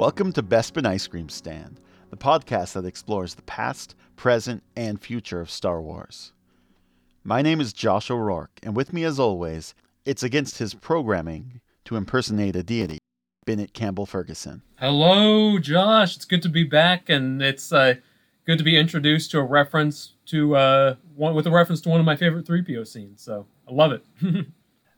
Welcome to Bespin Ice Cream Stand, the podcast that explores the past, present, and future of Star Wars. My name is Josh O'Rourke, and with me, as always, it's against his programming to impersonate a deity, Bennett Campbell Ferguson. Hello, Josh. It's good to be back, and it's uh, good to be introduced to a reference to uh, one with a reference to one of my favorite 3PO scenes. So I love it.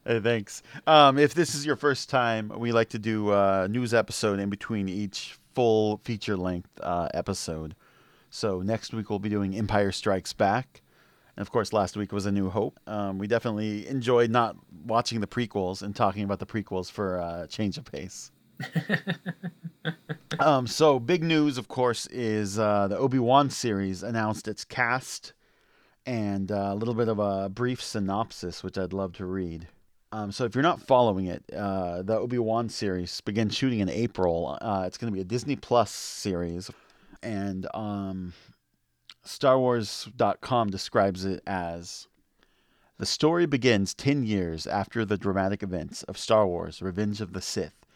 Hey, thanks. Um, if this is your first time, we like to do a news episode in between each full feature length uh, episode. So next week we'll be doing Empire Strikes Back. And of course, last week was A New Hope. Um, we definitely enjoyed not watching the prequels and talking about the prequels for a change of pace. um, so, big news, of course, is uh, the Obi Wan series announced its cast and uh, a little bit of a brief synopsis, which I'd love to read. Um, so if you're not following it, uh, the Obi Wan series began shooting in April. Uh, it's going to be a Disney Plus series, and um, StarWars.com describes it as the story begins ten years after the dramatic events of Star Wars: Revenge of the Sith,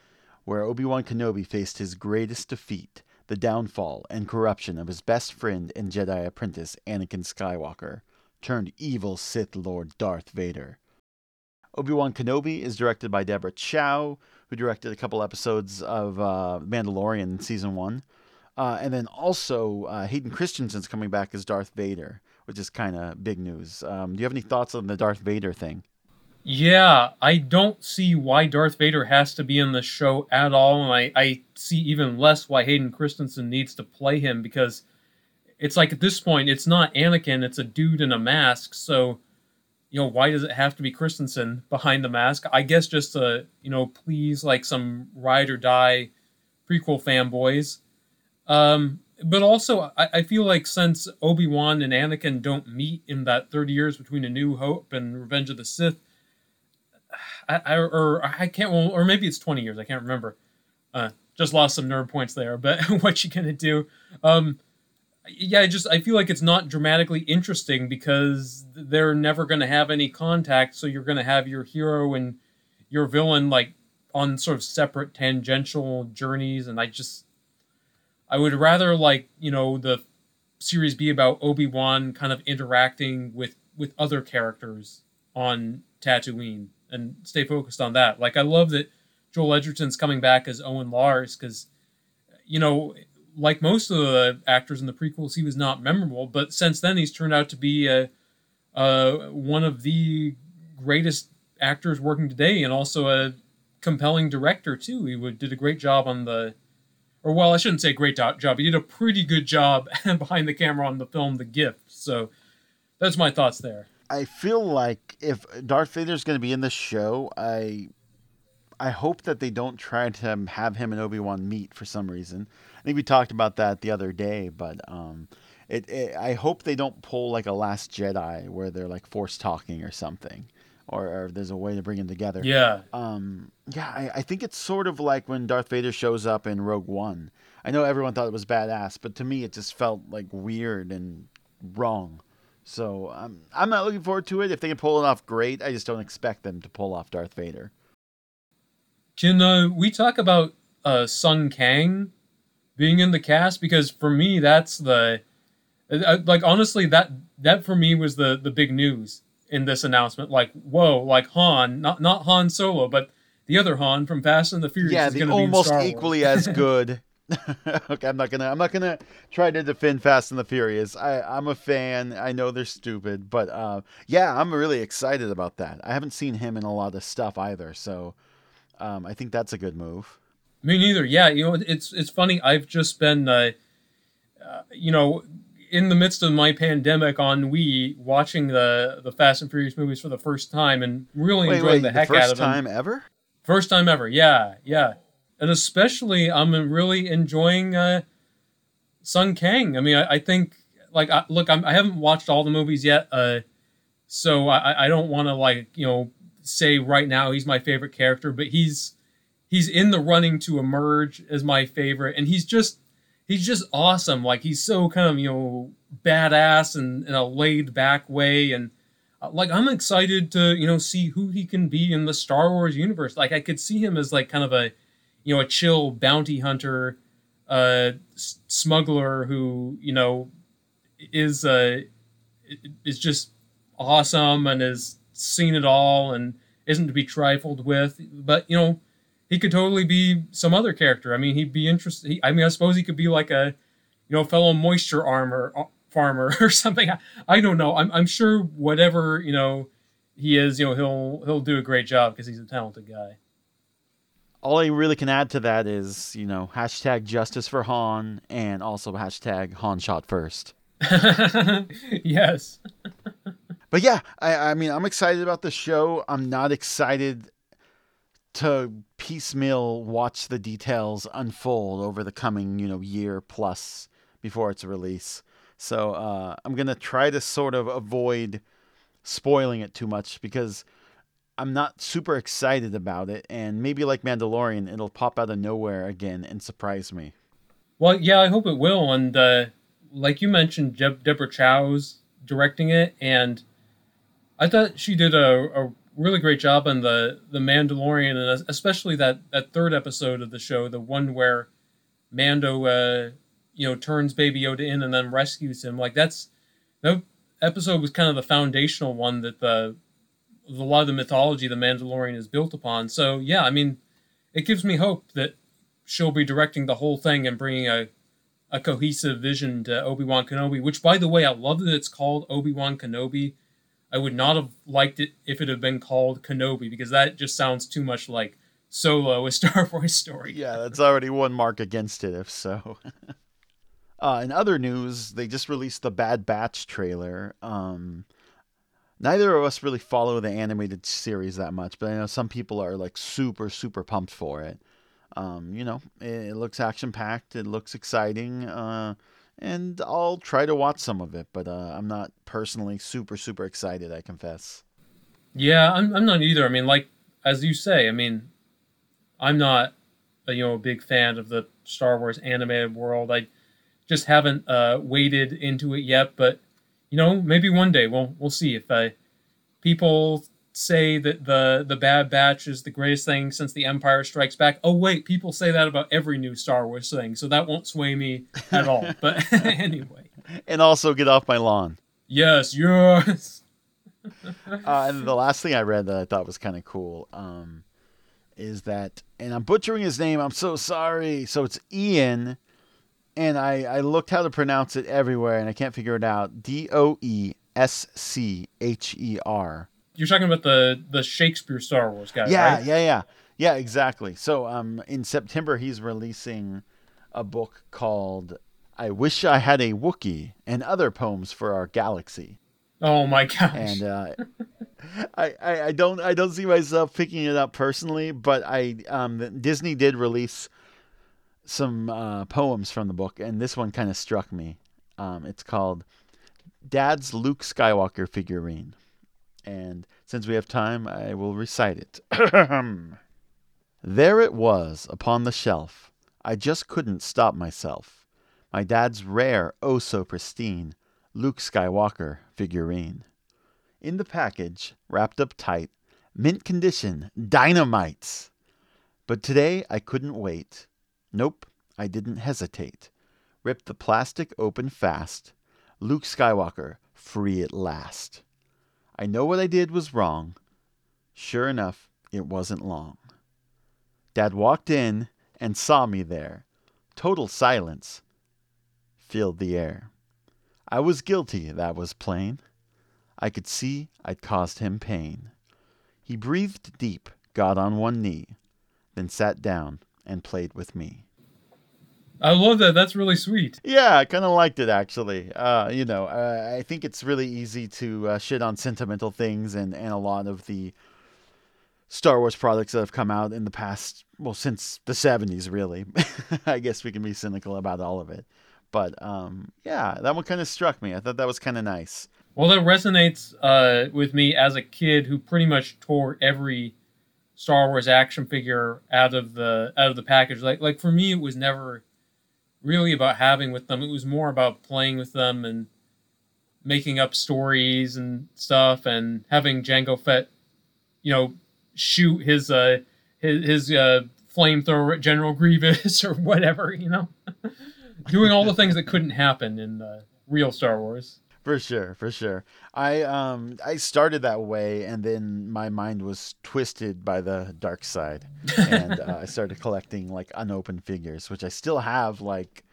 where Obi Wan Kenobi faced his greatest defeat, the downfall and corruption of his best friend and Jedi apprentice Anakin Skywalker, turned evil Sith Lord Darth Vader. Obi Wan Kenobi is directed by Deborah Chow, who directed a couple episodes of uh, Mandalorian season one. Uh, and then also uh, Hayden Christensen's coming back as Darth Vader, which is kind of big news. Um, do you have any thoughts on the Darth Vader thing? Yeah, I don't see why Darth Vader has to be in the show at all, and I, I see even less why Hayden Christensen needs to play him because it's like at this point it's not Anakin, it's a dude in a mask, so you know, why does it have to be Christensen behind the mask? I guess just to, you know, please like some ride or die prequel fanboys. Um, but also, I, I feel like since Obi Wan and Anakin don't meet in that 30 years between A New Hope and Revenge of the Sith, I, I or I can't, well, or maybe it's 20 years, I can't remember. Uh, just lost some nerd points there, but what you gonna do? Um, yeah, I just I feel like it's not dramatically interesting because they're never going to have any contact. So you're going to have your hero and your villain like on sort of separate tangential journeys, and I just I would rather like you know the series be about Obi Wan kind of interacting with with other characters on Tatooine and stay focused on that. Like I love that Joel Edgerton's coming back as Owen Lars because you know like most of the actors in the prequels, he was not memorable. But since then, he's turned out to be a, a one of the greatest actors working today, and also a compelling director too. He would, did a great job on the, or well, I shouldn't say great job. He did a pretty good job behind the camera on the film The Gift. So that's my thoughts there. I feel like if Darth Vader's going to be in the show, I I hope that they don't try to have him and Obi Wan meet for some reason I think we talked about that the other day, but um, it, it, I hope they don't pull like a Last Jedi where they're like force talking or something, or, or there's a way to bring them together. Yeah. Um. Yeah. I, I think it's sort of like when Darth Vader shows up in Rogue One. I know everyone thought it was badass, but to me it just felt like weird and wrong. So um, I'm not looking forward to it. If they can pull it off, great. I just don't expect them to pull off Darth Vader. Can uh, we talk about uh, Sung Kang being in the cast? Because for me that's the uh, like honestly that that for me was the the big news in this announcement. Like whoa like Han not not Han Solo but the other Han from Fast and the Furious yeah the almost equally as good. Okay I'm not gonna I'm not gonna try to defend Fast and the Furious. I I'm a fan. I know they're stupid but uh yeah I'm really excited about that. I haven't seen him in a lot of stuff either so um I think that's a good move me neither. Yeah, you know, it's it's funny. I've just been, uh, uh, you know, in the midst of my pandemic on Wii, watching the the Fast and Furious movies for the first time and really wait, enjoying wait, the heck the out of them. First time ever. First time ever. Yeah, yeah, and especially I'm really enjoying uh, Sung Kang. I mean, I, I think like I, look, I'm, I have not watched all the movies yet, uh, so I, I don't want to like you know say right now he's my favorite character, but he's he's in the running to emerge as my favorite, and he's just he's just awesome. Like he's so kind of you know badass and in a laid back way, and uh, like I'm excited to you know see who he can be in the Star Wars universe. Like I could see him as like kind of a you know a chill bounty hunter, uh, smuggler who you know is uh is just awesome and has seen it all and isn't to be trifled with. But you know, he could totally be some other character. I mean, he'd be interested. He, I mean, I suppose he could be like a you know fellow moisture armor uh, farmer or something. I, I don't know. I'm I'm sure whatever you know he is, you know, he'll he'll do a great job because he's a talented guy. All I really can add to that is, you know, hashtag justice for Han and also hashtag Han shot first. yes. But yeah, I, I mean, I'm excited about the show. I'm not excited to piecemeal watch the details unfold over the coming, you know, year plus before its release. So uh, I'm gonna try to sort of avoid spoiling it too much because I'm not super excited about it, and maybe like Mandalorian, it'll pop out of nowhere again and surprise me. Well, yeah, I hope it will. And uh, like you mentioned, Deb- Deborah Chow's directing it, and I thought she did a, a really great job on the the Mandalorian, and especially that that third episode of the show, the one where Mando, uh, you know, turns Baby Yoda in and then rescues him. Like that's that episode was kind of the foundational one that the a lot of the mythology the Mandalorian is built upon. So yeah, I mean, it gives me hope that she'll be directing the whole thing and bringing a a cohesive vision to Obi Wan Kenobi. Which, by the way, I love that it's called Obi Wan Kenobi. I would not have liked it if it had been called Kenobi because that just sounds too much like Solo, a Star Wars story. Yeah, that's already one mark against it, if so. uh, in other news, they just released the Bad Batch trailer. Um, neither of us really follow the animated series that much, but I know some people are like super, super pumped for it. Um, you know, it, it looks action packed, it looks exciting, uh, and I'll try to watch some of it, but uh, I'm not personally super, super excited, I confess. Yeah, I'm, I'm not either. I mean, like, as you say, I mean, I'm not, a, you know, a big fan of the Star Wars animated world. I just haven't uh, waded into it yet, but you know, maybe one day we'll we'll see if I people say that the the Bad Batch is the greatest thing since The Empire Strikes Back. Oh wait, people say that about every new Star Wars thing, so that won't sway me at all. But anyway, And also get off my lawn. yes, yes. uh, and the last thing I read that I thought was kind of cool um, is that, and I'm butchering his name. I'm so sorry. So it's Ian, and I I looked how to pronounce it everywhere, and I can't figure it out. D O E S C H E R. You're talking about the the Shakespeare Star Wars guy, Yeah, right? yeah, yeah, yeah. Yeah, exactly. So um, in September he's releasing a book called "I Wish I Had a Wookiee" and other poems for our galaxy. Oh my gosh. and uh, I, I I don't I don't see myself picking it up personally, but I um Disney did release some uh, poems from the book, and this one kind of struck me. Um, it's called "Dad's Luke Skywalker Figurine," and since we have time, I will recite it. there it was upon the shelf. I just couldn't stop myself. My dad's rare, oh so pristine Luke Skywalker figurine. In the package, wrapped up tight, mint condition, dynamites. But today I couldn't wait. Nope, I didn't hesitate. Ripped the plastic open fast. Luke Skywalker, free at last. I know what I did was wrong. Sure enough, it wasn't long. Dad walked in and saw me there. Total silence filled the air. I was guilty, that was plain. I could see I'd caused him pain. He breathed deep, got on one knee, then sat down and played with me. I love that. That's really sweet. Yeah, I kind of liked it actually. Uh, you know, uh, I think it's really easy to uh, shit on sentimental things and, and a lot of the Star Wars products that have come out in the past, well, since the 70s, really. I guess we can be cynical about all of it. But um, yeah, that one kind of struck me. I thought that was kind of nice. Well, that resonates uh, with me as a kid who pretty much tore every Star Wars action figure out of the out of the package. Like like for me, it was never really about having with them. It was more about playing with them and making up stories and stuff, and having Jango Fett, you know, shoot his uh his his uh flamethrower at General Grievous or whatever, you know, doing all the things that couldn't happen in the real Star Wars. For sure, for sure. I um I started that way, and then my mind was twisted by the dark side, and uh, I started collecting like unopened figures, which I still have like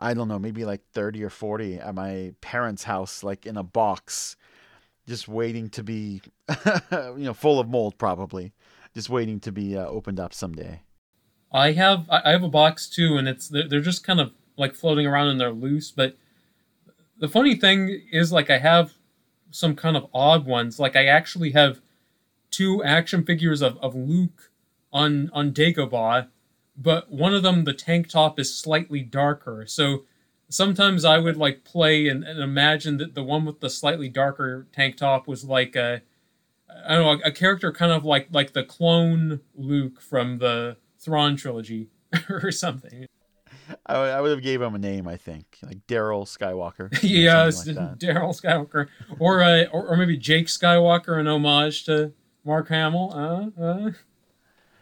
I don't know, maybe like thirty or forty at my parents' house, like in a box, just waiting to be, you know, full of mold probably, just waiting to be uh, opened up someday. I have I have a box too, and it's they're just kind of like floating around and they're loose, but the funny thing is like I have some kind of odd ones. Like I actually have two action figures of, of Luke on on Dagobah, but one of them the tank top is slightly darker. So sometimes I would like play and, and imagine that the one with the slightly darker tank top was like a I don't know a character kind of like like the clone Luke from the Thrawn trilogy or something. I, I would have gave him a name, I think, like Daryl Skywalker. yeah, like Daryl Skywalker, or, uh, or or maybe Jake Skywalker, an homage to Mark Hamill. Uh, uh.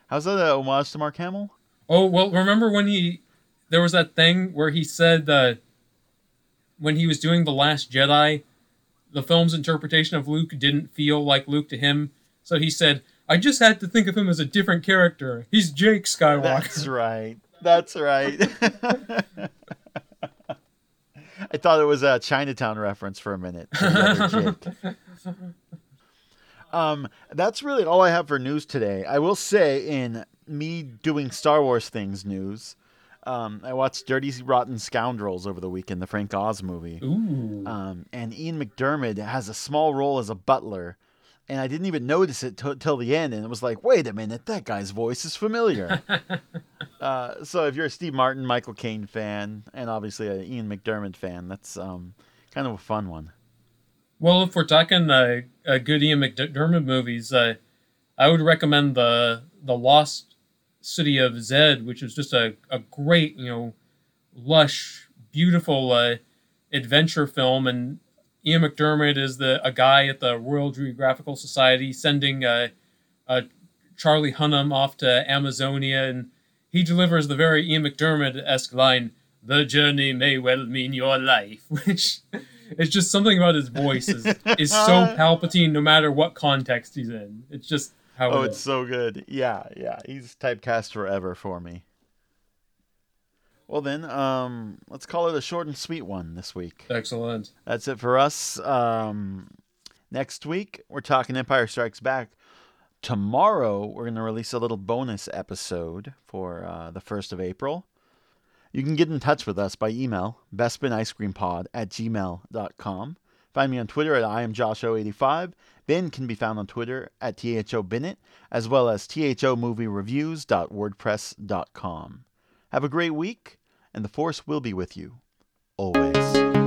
How's that an homage to Mark Hamill? Oh well, remember when he there was that thing where he said that when he was doing the Last Jedi, the film's interpretation of Luke didn't feel like Luke to him, so he said, "I just had to think of him as a different character. He's Jake Skywalker." That's right. That's right. I thought it was a Chinatown reference for a minute. um, that's really all I have for news today. I will say, in me doing Star Wars things news, um, I watched Dirty Rotten Scoundrels over the weekend, the Frank Oz movie. Ooh. Um, and Ian McDiarmid has a small role as a butler and I didn't even notice it t- till the end, and it was like, wait a minute, that guy's voice is familiar. uh, so if you're a Steve Martin, Michael Caine fan, and obviously an Ian McDiarmid fan, that's um, kind of a fun one. Well, if we're talking uh, uh, good Ian McDiarmid movies, uh, I would recommend the the Lost City of Zed, which is just a, a great, you know, lush, beautiful uh, adventure film, and Ian McDiarmid is the a guy at the Royal Geographical Society sending uh, uh, Charlie Hunnam off to Amazonia, and he delivers the very Ian McDiarmid esque line, "The journey may well mean your life," which is just something about his voice is is so Palpatine, no matter what context he's in. It's just how. Oh, it it's so good. Yeah, yeah. He's typecast forever for me. Well then, um, let's call it a short and sweet one this week. Excellent. That's it for us. Um, next week we're talking Empire Strikes Back. Tomorrow we're going to release a little bonus episode for uh, the first of April. You can get in touch with us by email, bespinicecreampod at gmail.com. Find me on Twitter at I am Josh085. Ben can be found on Twitter at THO as well as THOmoviereviews.wordpress.com. Have a great week and the Force will be with you always.